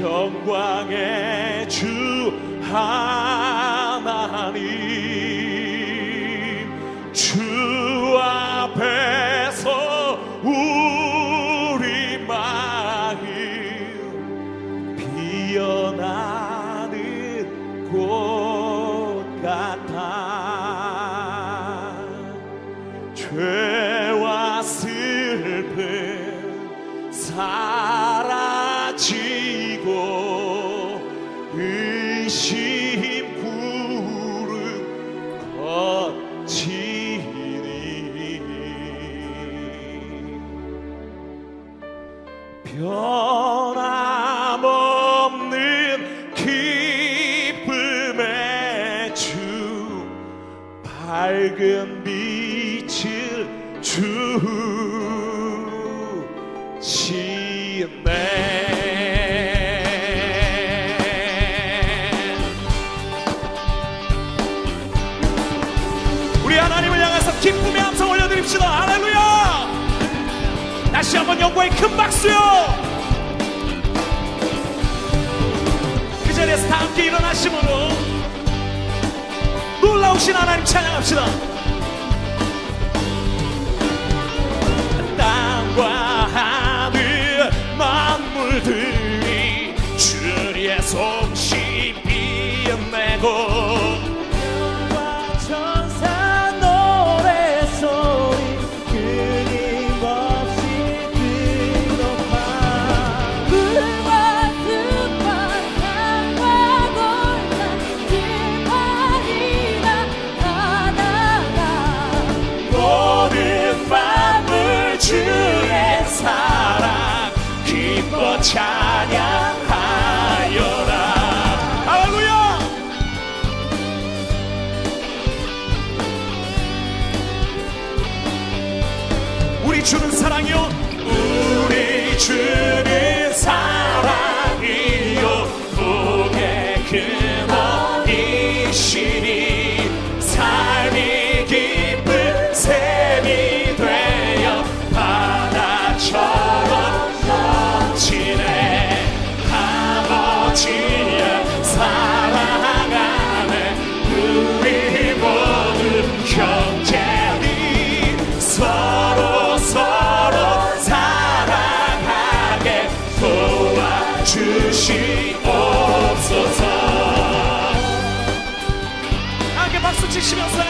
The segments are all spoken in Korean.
영광의 주 하나님 주 앞에 의심 구름 거치니. 변함없는 기쁨의 주 밝은 빛 하나님을 향해서 기쁨의 함성 올려드립시다. 할렐루야! 다시 한번 영광의 큰 박수요! 그 자리에서 다 함께 일어나심으로 놀라우신 하나님 찬양합시다. 땅과 하늘 만물들이 주의 솜씨 빛내고 찬양하여라. 할렐루야! 우리 주는 사랑이요. 우리 주는 함께 박수 치시면서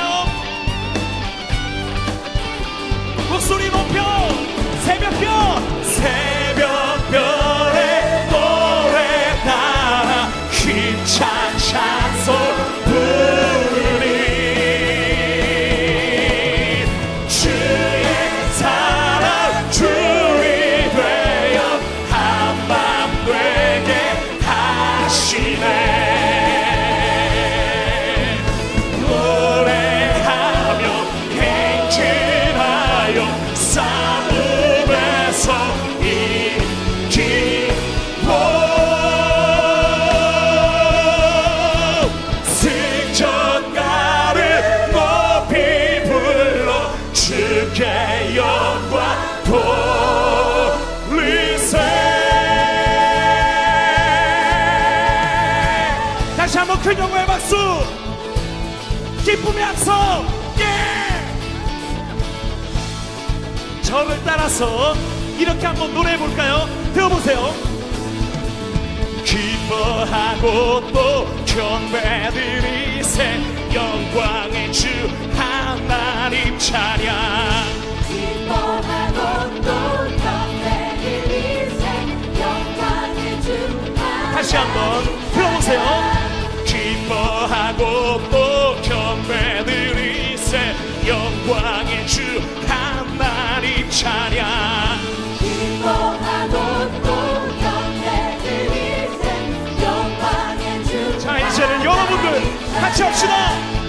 큰 영광의 박수 기쁨의 함성 예! 저를 따라서 이렇게 한번 노래해 볼까요? 배워보세요. 기뻐하고 또 경배드리세 영광의 주 하나님 찬양 기뻐하고 또 경배드리세 영광의 주 다시 한번 들어보세요. 같이 합시다.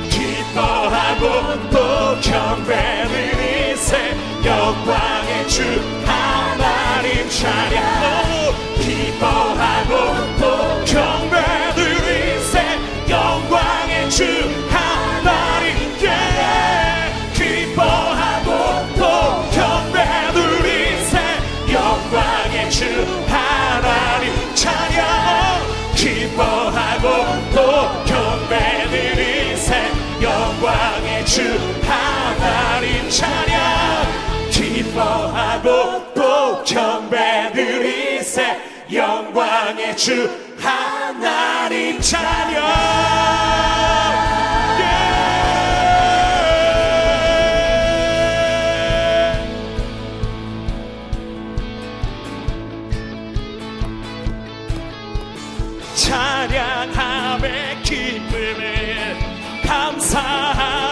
기뻐하고 또 경배드리세 영광의 주 하나님 찬양 오, 기뻐하고 주 하나님 찬양. 예. 찬양함의 기쁨을 감사하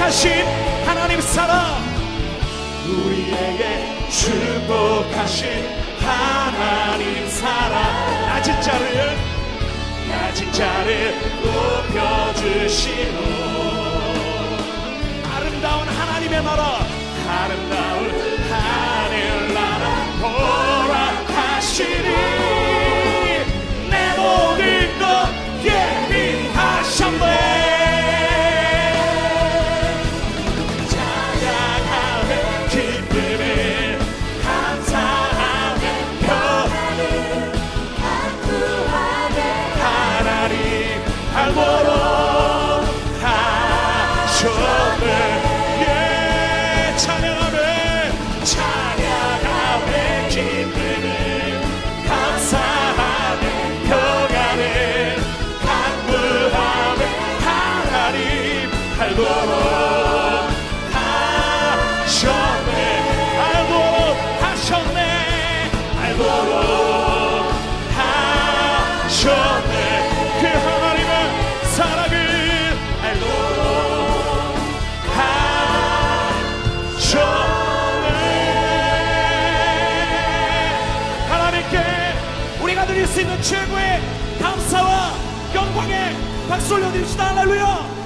축복하신 하나님 사랑. 우리에게 축복하신 하나님 사랑. 낮은 자를 낮은 자를 높여주시오. 아름다운 하나님의 나라. 아름다운 있는 최고의 감사와 영광에 박수 올려드립시다. 할렐루야!